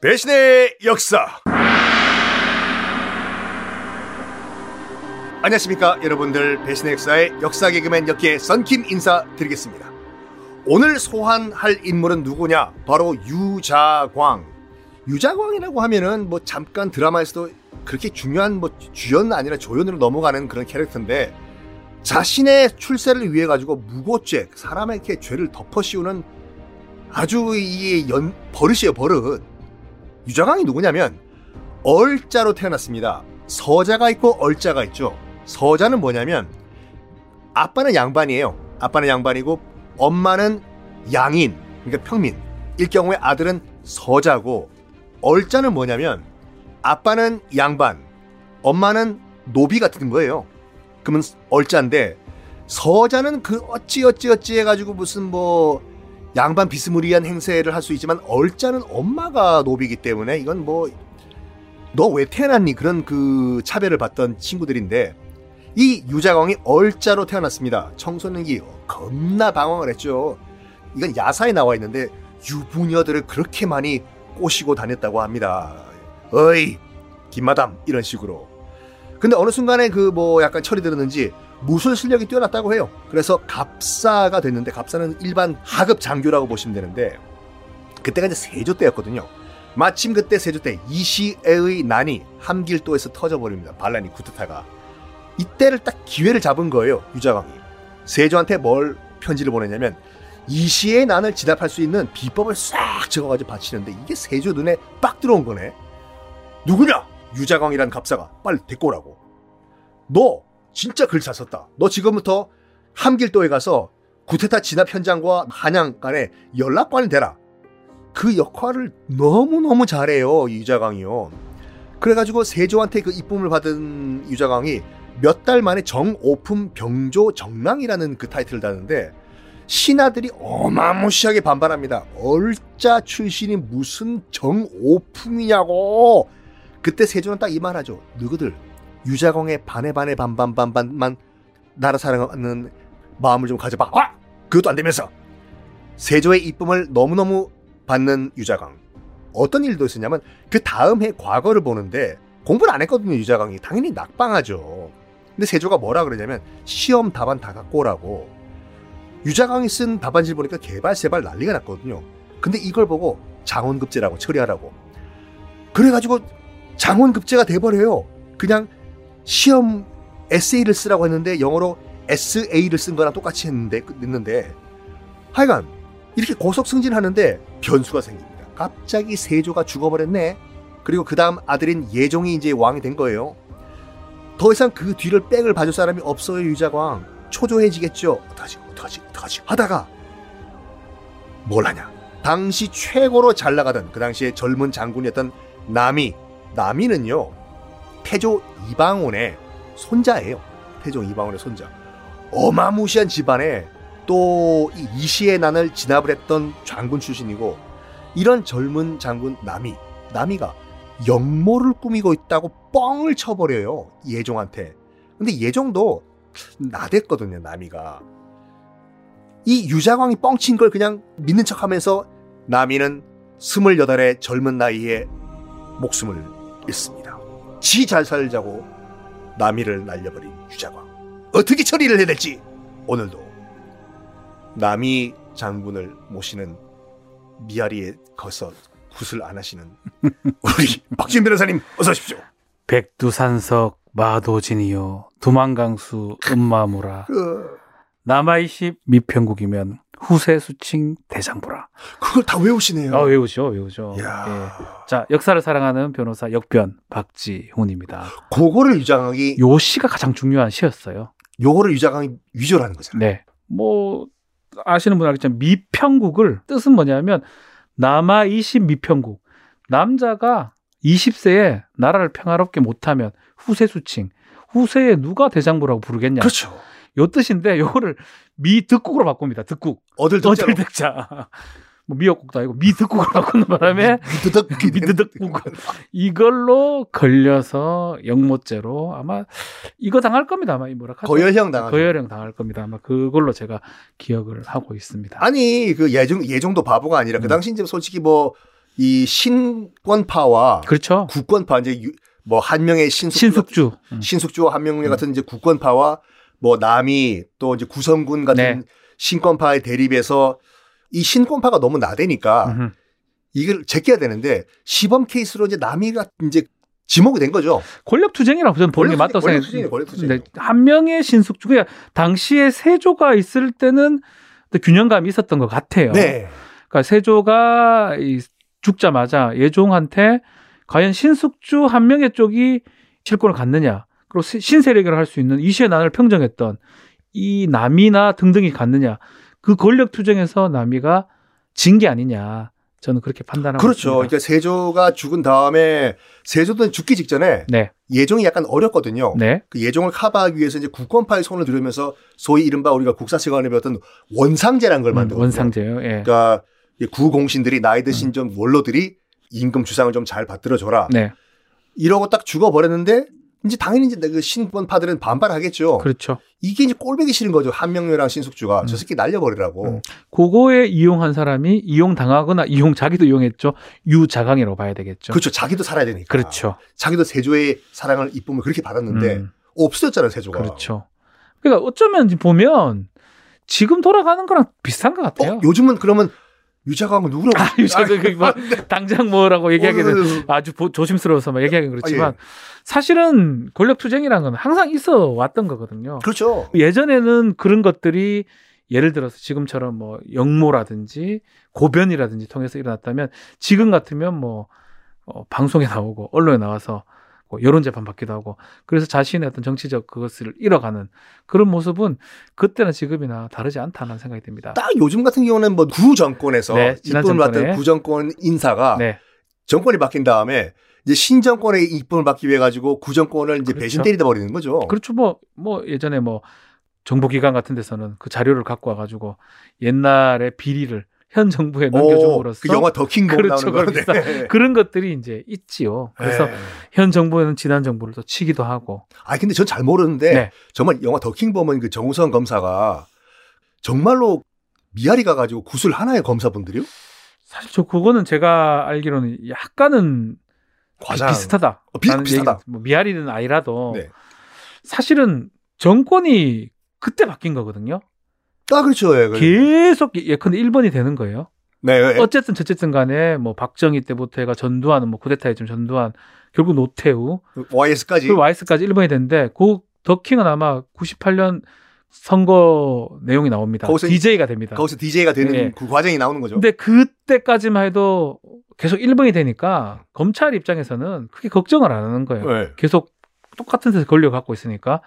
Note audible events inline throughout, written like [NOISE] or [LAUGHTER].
배신의 역사. 안녕하십니까 여러분들 배신의 역사의 역사 개그맨 역계 썬킴 인사드리겠습니다. 오늘 소환할 인물은 누구냐? 바로 유자광. 유자광이라고 하면은 뭐 잠깐 드라마에서도 그렇게 중요한 뭐 주연 아니라 조연으로 넘어가는 그런 캐릭터인데 자신의 출세를 위해 가지고 무고죄 사람에게 죄를 덮어 씌우는 아주 이 연, 버릇이에요 버릇. 유자광이 누구냐면 얼자로 태어났습니다. 서자가 있고 얼자가 있죠. 서자는 뭐냐면 아빠는 양반이에요. 아빠는 양반이고 엄마는 양인, 그러니까 평민. 일 경우에 아들은 서자고 얼자는 뭐냐면 아빠는 양반, 엄마는 노비 같은 거예요. 그러면 얼자인데 서자는 그 어찌 어찌 어찌 해가지고 무슨 뭐 양반 비스무리한 행세를 할 수 있지만 얼자는 엄마가 노비기 때문에 이건 뭐 너 왜 태어났니 그런 그 차별을 받던 친구들인데 이 유자광이 얼자로 태어났습니다. 청소년기 겁나 방황을 했죠. 이건 야사에 나와 있는데 유부녀들을 그렇게 많이 꼬시고 다녔다고 합니다. 어이 김마담 이런 식으로. 근데 어느 순간에 그 뭐 약간 철이 들었는지 무술 실력이 뛰어났다고 해요. 그래서 갑사가 됐는데 갑사는 일반 하급 장교라고 보시면 되는데 그때가 이제 세조 때였거든요. 마침 그때 세조 때 이시애의 난이 함길도에서 터져버립니다. 반란이 구트타가. 이때를 딱 기회를 잡은 거예요. 유자광이. 세조한테 뭘 편지를 보냈냐면 이시의 난을 진압할 수 있는 비법을 싹 적어가지고 바치는데 이게 세조 눈에 빡 들어온 거네. 누구냐? 유자광이란 갑사가 빨리 데리고 오라고. 너 진짜 글 잘 썼다. 너 지금부터 함길도에 가서 구테타 진압 현장과 한양 간에 연락관이 되라. 그 역할을 너무너무 잘해요. 유자광이요. 그래가지고 세조한테 그 이쁨을 받은 유자광이 몇 달 만에 정오품 병조 정랑이라는 그 타이틀을 다는데 신하들이 어마무시하게 반발합니다. 얼자 출신이 무슨 정오품이냐고. 그때 세조는 딱 이 말하죠. 너희들 유자광의 반에 반에 반반 반반만 나라 사랑하는 마음을 좀 가져봐. 아! 그것도 안 되면서 세조의 이쁨을 너무너무 받는 유자광. 어떤 일도 있었냐면 그 다음 해 과거를 보는데 공부를 안 했거든요 유자광이 당연히 낙방하죠. 근데 세조가 뭐라 그러냐면 시험 답안 다 갖고 오라고. 유자광이 쓴 답안지를 보니까 개발 세발 난리가 났거든요. 근데 이걸 보고 장원급제라고 처리하라고. 그래가지고 장원급제가 돼버려요. 그냥 시험 에세이를 쓰라고 했는데 영어로 SA를 쓴 거랑 똑같이 했는데 했는데 하여간 이렇게 고속 승진하는데 변수가 생깁니다. 갑자기 세조가 죽어버렸네. 그리고 그 다음 아들인 예종이 이제 왕이 된 거예요. 더 이상 그 뒤를 백을 봐줄 사람이 없어요 유자광. 초조해지겠죠. 어떡하지 어떡하지 어떡하지 하다가 뭘 하냐. 당시 최고로 잘 나가던 그 당시에 젊은 장군이었던 남이 남이는요 태조 이방원의 손자예요. 태조 이방원의 손자. 어마무시한 집안에 또 이시의 난을 진압을 했던 장군 출신이고 이런 젊은 장군 남이 남이가 역모를 꾸미고 있다고 뻥을 쳐버려요 예종한테. 근데 예종도 나댔거든요 남이가. 이 유자광이 뻥친 걸 그냥 믿는 척하면서 남이는 스물여덟의 젊은 나이에 목숨을 잃습니다. 지 잘 살자고 남이를 날려버린 유자광. 어떻게 처리를 해야 될지 오늘도 남이 장군을 모시는 미아리에 거서 굿을 안 하시는 우리 [LAUGHS] 박진 변호사님 어서 오십시오. 백두산석 마도진이요 두만강수 음마무라 그, 남아이시 미평국이면 후세 수칭 대장부라. 그걸 다 외우시네요. 아 외우죠 외우죠. 이야. 예. 자 역사를 사랑하는 변호사 역변 박지훈입니다. 그거를 유자광이 요 시가 가장 중요한 시였어요. 요거를 유자광이 위조라는 거잖아요. 네. 뭐 아시는 분 알겠지만 미평국을 뜻은 뭐냐면 남아 20 미평국. 남자가 20세에 나라를 평화롭게 못하면 후세 수칭. 후세에 누가 대장부라고 부르겠냐. 그렇죠. 요 뜻인데 요거를 미득국으로 바꿉니다. 득국. 어들. 어들 득자. [LAUGHS] 뭐 미역국도 아니고 미드국을 바꾸는 바람에 미드덕 미드덕국 [LAUGHS] 이걸로 걸려서 영모죄로 아마 이거 당할 겁니다 아마 이 뭐라 하죠? 거열형 당하죠. 거열형 당할 겁니다 아마 그걸로 제가 기억을 하고 있습니다. 아니 그 예정 예정도 바보가 아니라 그 음. 당시 이제 솔직히 뭐 이 신권파와 그렇죠. 국권파 이제 유- 뭐 한 명의 신숙주, 신숙주. 음. 신숙주와 한명회 음. 같은 이제 국권파와 뭐 남이 또 이제 구성군 같은 네. 신권파의 대립에서 이 신권파가 너무 나대니까 음흠. 이걸 제껴야 되는데 시범 케이스로 이제 남이가 이제 지목이 된 거죠. 권력 투쟁이라고 저는 권력 맞다고 투쟁, 생각해요. 권력 권력 근데 한 명의 신숙주 그냥 당시에 세조가 있을 때는 또 균형감이 있었던 것 같아요. 네. 그러니까 세조가 이 죽자마자 예종한테 과연 신숙주 한 명의 쪽이 실권을 갖느냐, 그리고 시- 신세력을 할수 있는 이시의 난을 평정했던 이 남이나 등등이 갖느냐, 그 권력 투쟁에서 남이가 진 게 아니냐, 저는 그렇게 판단하고 그렇죠. 있습니다. 그러니까 세조가 죽은 다음에 세조도 죽기 직전에 네, 예종이 약간 어렸거든요. 네, 그 예종을 커버하기 위해서 이제 국권파의 손을 들으면서 소위 이른바 우리가 국사 시간에 배웠던 원상제라는 걸 음, 만들거든요. 원상제요. 예. 그러니까 이 구공신들이 나이 드신 좀 원로들이 임금 주상을 좀 잘 받들어 줘라. 네, 이러고 딱 죽어 버렸는데 이제 당연히 이제 그 신권파들은 반발하겠죠. 그렇죠. 이게 이제 꼴배기 싫은 거죠. 한명료랑 신숙주가 음. 저 새끼 날려버리라고. 음. 그거에 이용한 사람이 이용 당하거나 이용 자기도 이용했죠. 유자강이라고 봐야 되겠죠. 그렇죠. 자기도 살아야 되니까. 그렇죠. 자기도 세조의 사랑을 이쁨을 그렇게 받았는데 음. 없어졌잖아요, 세조가. 그렇죠. 그러니까 어쩌면 보면 지금 돌아가는 거랑 비슷한 것 같아요. 어, 요즘은 그러면 유자광은 누구라고? 아, 유자 그, 그 뭐, 당장 뭐라고 얘기하기는 어, 아주 보- 조심스러워서 막 얘기하기는 그렇지만 아, 예. 사실은 권력 투쟁이라는 건 항상 있어 왔던 거거든요. 그렇죠. 예전에는 그런 것들이 예를 들어서 지금처럼 뭐 영모라든지 고변이라든지 통해서 일어났다면 지금 같으면 뭐 어, 방송에 나오고 언론에 나와서 뭐 여론 재판 받기도 하고 그래서 자신의 어떤 정치적 그것을 잃어가는 그런 모습은 그때나 지금이나 다르지 않다는 생각이 듭니다. 딱 요즘 같은 경우는 뭐 구 정권에서 네, 정권에. 받던 구 정권 인사가 네, 정권이 바뀐 다음에 이제 신정권의 이쁨을 받기 위해 가지고 구 정권을 이제 그렇죠. 배신 때리다 버리는 거죠. 그렇죠. 뭐, 뭐 예전에 뭐 정보기관 같은 데서는 그 자료를 갖고 와가지고 옛날의 비리를 현 정부에 넘겨줌으로써 그 영화 더킹 그렇죠. 나오는 그런 거. 비슷한 그런 것들이 이제 있지요. 그래서 네. 현 정부는 지난 정부를 또 치기도 하고. 아 근데 전 잘 모르는데 네. 정말 영화 더킹 보면 그 정우성 검사가 정말로 미아리 가가지고 구술 하나의 검사분들이요? 사실 저 그거는 제가 알기로는 약간은 과장. 비슷하다. 어, 비- 비슷하다. 뭐 미아리는 아니라도 네. 사실은 정권이 그때 바뀐 거거든요. 아 그렇죠. 예, 그- 계속 예컨대 1번이 되는 거예요. 네. 예. 어쨌든 저쨌든 간에 뭐 박정희 때부터 해가 전두환은 뭐 쿠데타에 좀 전두환 결국 노태우 YS까지. 그리고 와이스까지 1번이 됐는데 그 더킹은 아마 98년 선거 내용이 나옵니다. 거기서 DJ가 됩니다. 거기서 DJ가 되는 예. 그 과정이 나오는 거죠. 근데 그때까지만 해도 계속 1번이 되니까 검찰 입장에서는 크게 걱정을 안 하는 거예요. 네. 계속 똑같은 데서 권력 갖고 있으니까.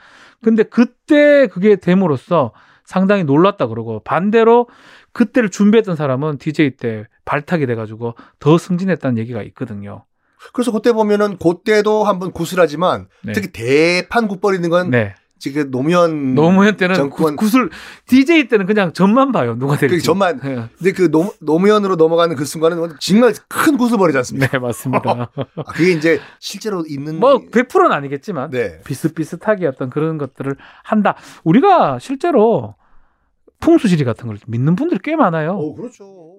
근데 그때 그게 됨으로써 상당히 놀랐다 그러고 반대로 그때를 준비했던 사람은 DJ 때 발탁이 돼가지고 더 승진했다는 얘기가 있거든요. 그래서 그때 보면은 그때도 한번 굿을 하지만 네. 특히 대판 굿 벌이는 건 네. 지금 노무현 노무현 때는 정권- 구, 술 DJ 때는 그냥 전만 봐요. 누가 될지. 그 전만 네. 근데 그 노, 노무현으로 넘어가는 그 순간은 정말 큰 굿을 벌이지 않습니까? 네, 맞습니다. [LAUGHS] 아, 그게 이제 실제로 있는 뭐 100%는 아니겠지만 네. 비슷비슷하게 어떤 그런 것들을 한다. 우리가 실제로 풍수지리 같은 걸 믿는 분들이 꽤 많아요. 어, 그렇죠.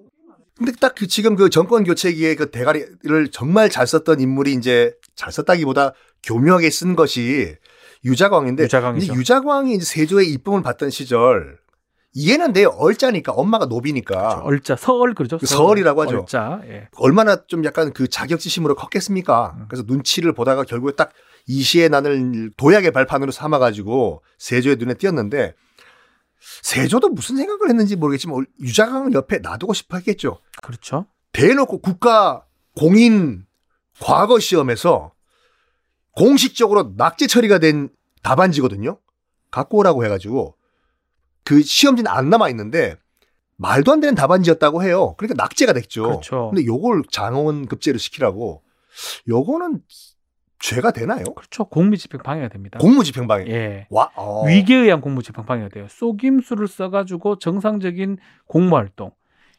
근데 딱 그 지금 그 정권 교체기에 그 대가리를 정말 잘 썼던 인물이 이제 잘 썼다기보다 교묘하게 쓴 것이 유자광인데 유자광이죠. 유자광이 이제 세조의 이쁨을 받던 시절 이해는 돼요. 얼짜니까 엄마가 노비니까 얼자 서얼 그러죠. 그 서얼이라고 하죠. 얼자. 예. 얼마나 좀 약간 그 자격지심으로 컸겠습니까? 음. 그래서 눈치를 보다가 결국에 딱 이시의 난을 도약의 발판으로 삼아가지고 세조의 눈에 띄었는데 세조도 무슨 생각을 했는지 모르겠지만 유자광을 옆에 놔두고 싶어 했겠죠. 그렇죠. 대놓고 국가 공인 과거 시험에서 공식적으로 낙제 처리가 된 답안지거든요. 갖고 오라고 해가지고 그 시험지는 안 남아 있는데 말도 안 되는 답안지였다고 해요. 그러니까 낙제가 됐죠. 그렇죠. 근데 요걸 장원 급제를 시키라고 요거는 죄가 되나요? 그렇죠. 공무집행 방해가 됩니다. 공무집행 방해. 예. 와, 어. 위계에 의한 공무집행 방해가 돼요. 속임수를 써가지고 정상적인 공무활동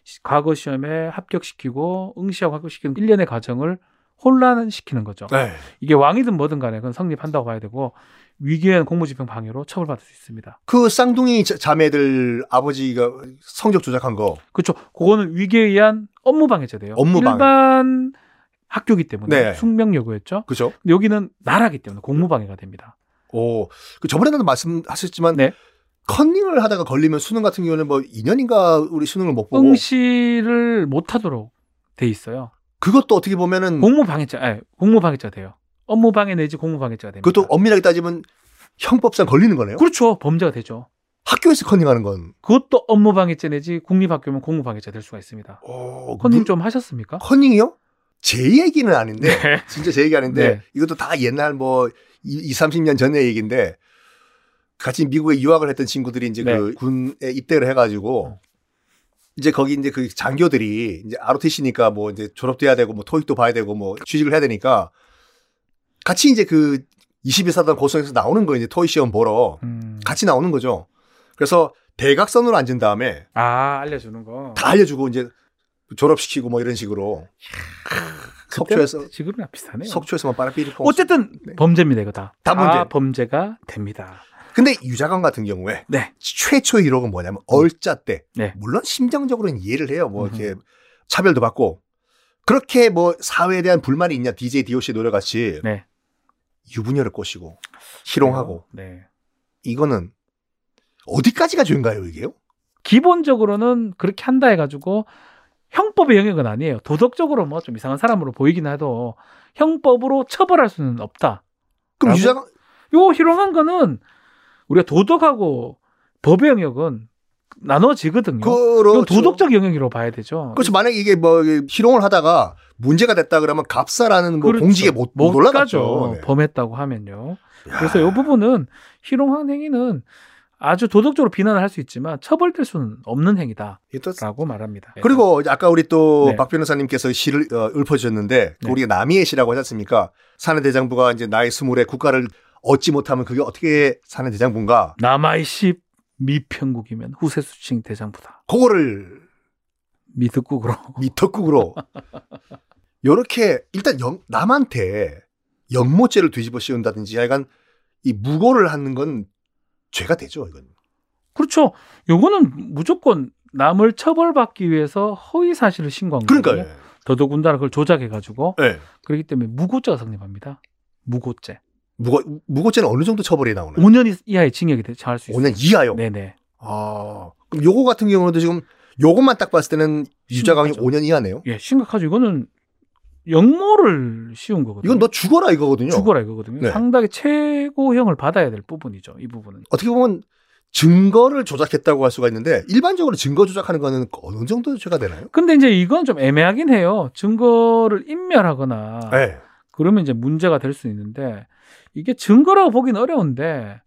시- 과거 시험에 합격시키고 응시하고 합격시키는 일련의 과정을 혼란시키는 거죠. 네. 이게 왕이든 뭐든 간에 그건 성립한다고 봐야 되고 위기에는 공무집행 방해로 처벌받을 수 있습니다. 그 쌍둥이 자- 자매들 아버지가 성적 조작한 거. 그렇죠. 그거는 위기에 의한 업무 방해죄 돼요. 업무 방해. 일반 학교기 때문에 네. 숙명 요구였죠. 그죠? 근데 여기는 나라기 때문에 공무 방해가 됩니다. 오. 그 저번에도 말씀하셨지만 네. 컨닝을 하다가 걸리면 수능 같은 경우는 뭐 2년인가 우리 수능을 못 보고 응시를 못 하도록 돼 있어요. 그것도 어떻게 보면은 공무 방해죄, 아, 공무 방해죄가 돼요. 업무 방해 내지 공무 방해죄가 됩니다. 그것도 엄밀하게 따지면 형법상 걸리는 거네요. 그렇죠. 범죄가 되죠. 학교에서 컨닝하는 건. 그것도 업무 방해죄 내지 공립학교면 공무 방해죄 될 수가 있습니다. 오, 컨닝 무- 좀 하셨습니까? 컨닝이요? 제 얘기는 아닌데 네. 진짜 제 얘기 아닌데 네. 이것도 다 옛날 뭐 2, 30년 전의 얘기인데 같이 미국에 유학을 했던 친구들이 이제 네. 그 군에 입대를 해가지고 이제 거기 이제 그 장교들이 이제 ROTC니까 뭐 이제 졸업돼야 되고 뭐 토익도 봐야 되고 뭐 취직을 해야 되니까 같이 이제 그 21사단 고성에서 나오는 거 이제 토익 시험 보러 음. 같이 나오는 거죠. 그래서 대각선으로 앉은 다음에 아 알려주는 거. 다 알려주고 이제 졸업시키고 뭐 이런 식으로 석초에서 지금이랑 비슷하네요. 석초에서만 빠라삐리뽕. 어쨌든 네. 범죄입니다, 이거 다. 다 범죄. 범죄가 됩니다. 근데 유자관 같은 경우에 네. 최초 의 기록은 뭐냐면 얼짜 때 네. 물론 심정적으로는 이해를 해요. 뭐. 이렇게 차별도 받고 그렇게 뭐 사회에 대한 불만이 있냐 DJ DOC 노래같이 네. 유부녀를 꼬시고 희롱하고 네. 이거는 어디까지가 죄인가요 이게요? 기본적으로는 그렇게 한다 해가지고 형법의 영역은 아니에요. 도덕적으로 뭐 좀 이상한 사람으로 보이긴 해도 형법으로 처벌할 수는 없다. 그럼? 유자관 요 희롱한 거는 우리가 도덕하고 법의 영역은 나눠지거든요. 그렇죠. 도덕적 영역으로 봐야 되죠. 그렇죠. 만약에 이게 뭐 희롱을 하다가 문제가 됐다 그러면 갑사라는 뭐 그렇죠. 공직에 못, 못 올라가죠. 가죠. 네. 범했다고 하면요. 야. 그래서 이 부분은 희롱한 행위는 아주 도덕적으로 비난을 할 수 있지만 처벌될 수는 없는 행위다라고 또 말합니다. 그리고 이제 아까 우리 또 네. 박 변호사님께서 시를 어, 읊어주셨는데 그 네. 우리가 남이의 시라고 하지 않습니까? 사내 대장부가 이제 나이 스물에 국가를 얻지 못하면 그게 어떻게 사내 대장부인가? 남아이시 미평국이면 후세수칭 대장부다. 그거를 미득국으로. [LAUGHS] 미터국으로 요렇게 일단 영- 남한테 연모죄를 뒤집어 씌운다든지 약간 이 무고를 하는 건 죄가 되죠, 이건. 그렇죠. 요거는 무조건 남을 처벌받기 위해서 허위 사실을 신고한 거예요. 그러니까요. 더더군다나 그걸 조작해 가지고 예. 그렇기 때문에 무고죄가 성립합니다. 무고죄. 무고, 무고죄는 어느 정도 처벌이 나오나요? 5년 이하의 징역이 대- 처할 수 있어요. 5년 이하요? 네 네. 아, 그럼 요거 같은 경우도 지금 요것만 딱 봤을 때는 유자강이 심각하죠. 5년 이하네요. 예, 심각하죠. 이거는 역모를 씌운 거거든요. 이건 너 죽어라 이거거든요. 죽어라 이거거든요. 네. 상당히 최고형을 받아야 될 부분이죠. 이 부분은. 어떻게 보면 증거를 조작했다고 할 수가 있는데 일반적으로 증거 조작하는 거는 어느 정도 죄가 되나요? 근데 이제 이건 좀 애매하긴 해요. 증거를 인멸하거나 네. 그러면 이제 문제가 될 수 있는데 이게 증거라고 보기는 어려운데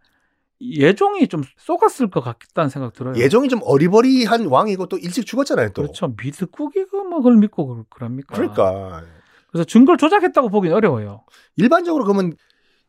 예종이 좀 쏘갔을 것 같다는 생각 들어요. 예종이 좀 어리버리한 왕이고 또 일찍 죽었잖아요, 또. 그렇죠. 미드국이가 뭐 그걸 믿고 그- 그럽니까? 그러니까 그래서 증거를 조작했다고 보기는 어려워요. 일반적으로 그러면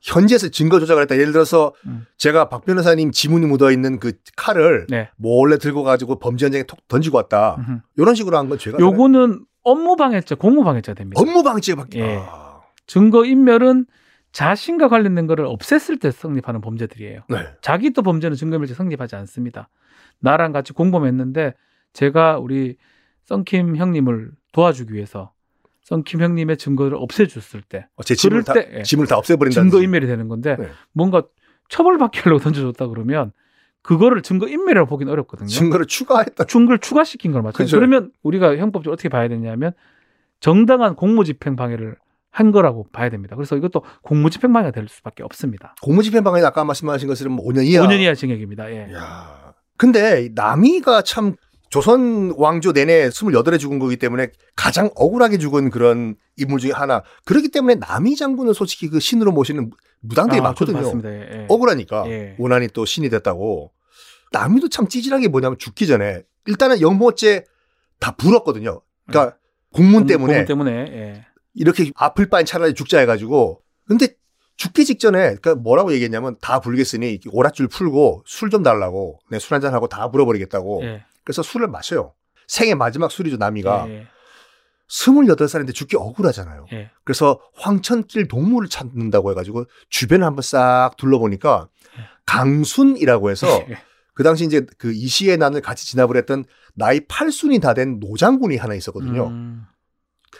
현지에서 증거 조작을 했다. 예를 들어서 음. 제가 박 변호사님 지문이 묻어 있는 그 칼을 네. 몰래 들고 가지고 범죄 현장에 톡 던지고 왔다. 음흠. 이런 식으로 한 건 죄가? 요거는 업무방해죄, 공무방해죄 됩니다. 업무 방지가 바... 예. 아, 증거 인멸은 자신과 관련된 거를 없앴을 때 성립하는 범죄들이에요. 네. 자기 또 범죄는 증거인멸죄 성립하지 않습니다. 나랑 같이 공범했는데 제가 우리 썬킴 형님을 도와주기 위해서 썬킴 형님의 증거를 없애줬을 때 어, 제 짐을 다, 그럴 때, 예. 짐을 다 없애버린다. 증거 인멸이 되는 건데 네. 뭔가 하려고 던져줬다 그러면 그거를 증거 인멸이라고 보기는 어렵거든요. 증거를 추가했다. 증거를 추가시킨 걸. 그죠. 그러면 우리가 형법적으로 어떻게 봐야 되냐면 정당한 공무집행 방해를 한 거라고 봐야 됩니다. 그래서 이것도 공무집행 방해가 될 수밖에 없습니다. 고무집행 방해 아까 말씀하신 것처럼 5년 이하. 5년 이하 징역입니다. 예. 야. 근데 남이가 참 조선 왕조 내내 28에 죽은 거기 때문에 가장 억울하게 죽은 그런 인물 중에 하나. 그렇기 때문에 남이 장군은 솔직히 그 신으로 모시는 무당들이 아, 많거든요. 예, 예. 억울하니까 예. 원한이 또 신이 됐다고. 남이도 참 찌질한 게 뭐냐면 죽기 전에 일단은 영모죄 다 불었거든요. 그러니까 공문 때문에 공문 때문에 예. 이렇게 아플 바엔 차라리 죽자 해가지고. 근데 죽기 직전에 그러니까 뭐라고 얘기했냐면 다 불겠으니 오랏줄 풀고 술 좀 달라고 내 술 한잔 하고 다 불어버리겠다고. 예. 그래서 술을 마셔요. 생애 마지막 술이죠 남이가 예, 28살인데 죽기 억울하잖아요. 예. 그래서 황천길 동물을 찾는다고 해가지고 주변을 한번 싹 둘러보니까 예. 강순이라고 해서 예. 그 당시 이제 그 이시의 난을 같이 진압을 했던 나이 8순이 다 된 노장군이 하나 있었거든요. 음,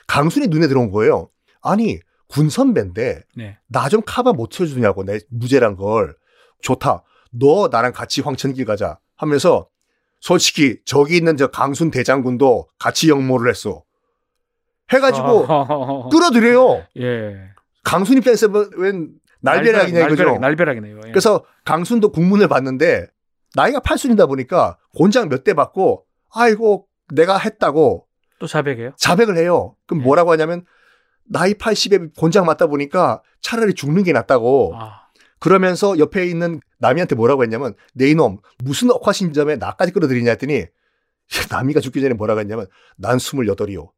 강순이 눈에 들어온 거예요. 아니 군 선배인데 네. 나좀 카바 못 쳐주냐고 내 무죄란 걸 좋다. 너 나랑 같이 황천길 가자 하면서 솔직히 저기 있는 저 강순 대장군도 같이 역모를 했어. 해가지고 어, 끌어들여요. 예. 강순 입장에서 뭐웬 날벼락이냐 이거죠. 날벼락, 날벼락이네요. 예. 그래서 강순도 국문을 봤는데 나이가 8순이다 보니까 곤장 몇 대 받고 아이고 내가 했다고 또 자백해요. 자백을 해요. 그럼 예. 뭐라고 하냐면 나이 80에 곤장 맞다 보니까 차라리 죽는 게 낫다고 아, 그러면서 옆에 있는 남이한테 뭐라고 했냐면 내 이놈 무슨 억화신점에 나까지 끌어들이냐 했더니 남이가 죽기 전에 뭐라고 했냐면 난 28이요.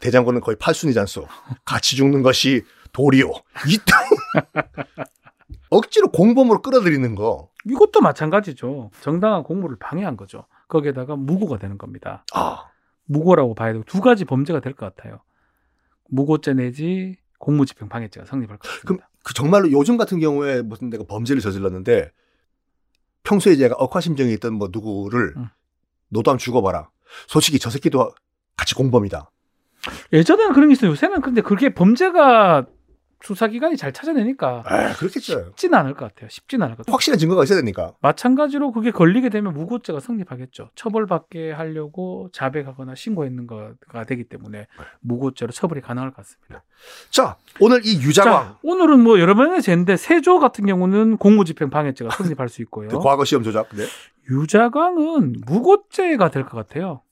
대장군은 거의 8순이잖소. 같이 죽는 것이 도리요. 이따 [LAUGHS] 억지로 공범으로 끌어들이는 거. 이것도 마찬가지죠. 정당한 공무를 방해한 거죠. 거기에다가 무고가 되는 겁니다. 아, 무고라고 봐야 되고 두 가지 범죄가 될 것 같아요. 무고죄 내지 공무집행 방해죄가 성립할 것 같습니다. 그럼 그 정말로 요즘 같은 경우에 무슨 내가 범죄를 저질렀는데 평소에 제가 억화심정이 있던 뭐 누구를 음. 너도 한번 죽어봐라. 솔직히 저 새끼도 같이 공범이다. 예전에는 그런 게 있어요. 요새는 근데 그게 범죄가 수사기관이 잘 찾아내니까 아, 그렇겠죠. 쉽지는 않을 것 같아요. 쉽지는 않을 것 같아요. 확실한 증거가 있어야 되니까. 마찬가지로 그게 걸리게 되면 무고죄가 성립하겠죠. 처벌받게 하려고 자백하거나 신고했는 거가 되기 때문에 무고죄로 처벌이 가능할 것 같습니다. 자, 오늘 이 유자광 자, 오늘은 뭐 여러 번에 쟀는데 세조 같은 경우는 공무집행 방해죄가 성립할 수 있고요. 그 과거 시험 조작. 네. 유자광은 무고죄가 될 것 같아요.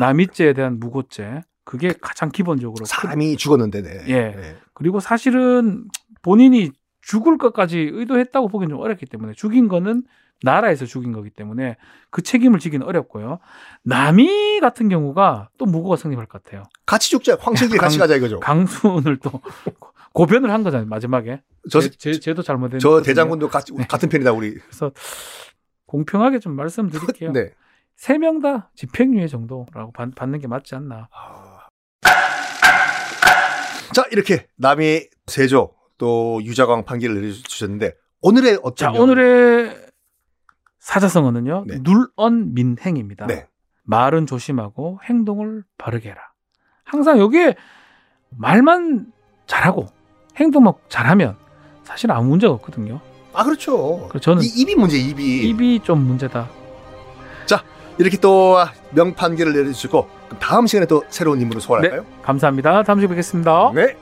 남이죄에 대한 무고죄. 그게 가장 기본적으로 큰- 사람이 죽었는데, 네. 예. 네. 그리고 사실은 본인이 죽을 것까지 의도했다고 보기는 좀 어렵기 때문에 죽인 거는 나라에서 죽인 거기 때문에 그 책임을 지기는 어렵고요. 남이 같은 경우가 또 무고가 성립할 것 같아요. 같이 죽자. 황천길 같이 강- 가자 이거죠. 강순을 또 [LAUGHS] 고변을 한 거잖아요. 마지막에. 저, 제, 제, 쟤도 잘못했 저 대장군도 같이, 같은 편이다, 우리. 그래서 공평하게 좀 말씀드릴게요. [LAUGHS] 네. 세명 다 집행유예 정도라고 받, 받는 게 맞지 않나. 자, 이렇게 남이 세조 또 유자광 판결을 내려주셨는데 오늘의 어떤 자? 오늘의 사자성어는요. 네. 눌언 민행입니다. 네. 말은 조심하고 행동을 바르게 해라. 항상 여기에 말만 잘하고 행동만 잘하면 사실 아무 문제가 없거든요. 아, 그렇죠. 그래서 저는 이, 입이 문제, 입이. 입이 좀 문제다. 이렇게 또 명판결을 내려주시고 그럼 다음 시간에 또 새로운 인물을 소환할까요? 감사합니다. 다음 주에 뵙겠습니다. 네.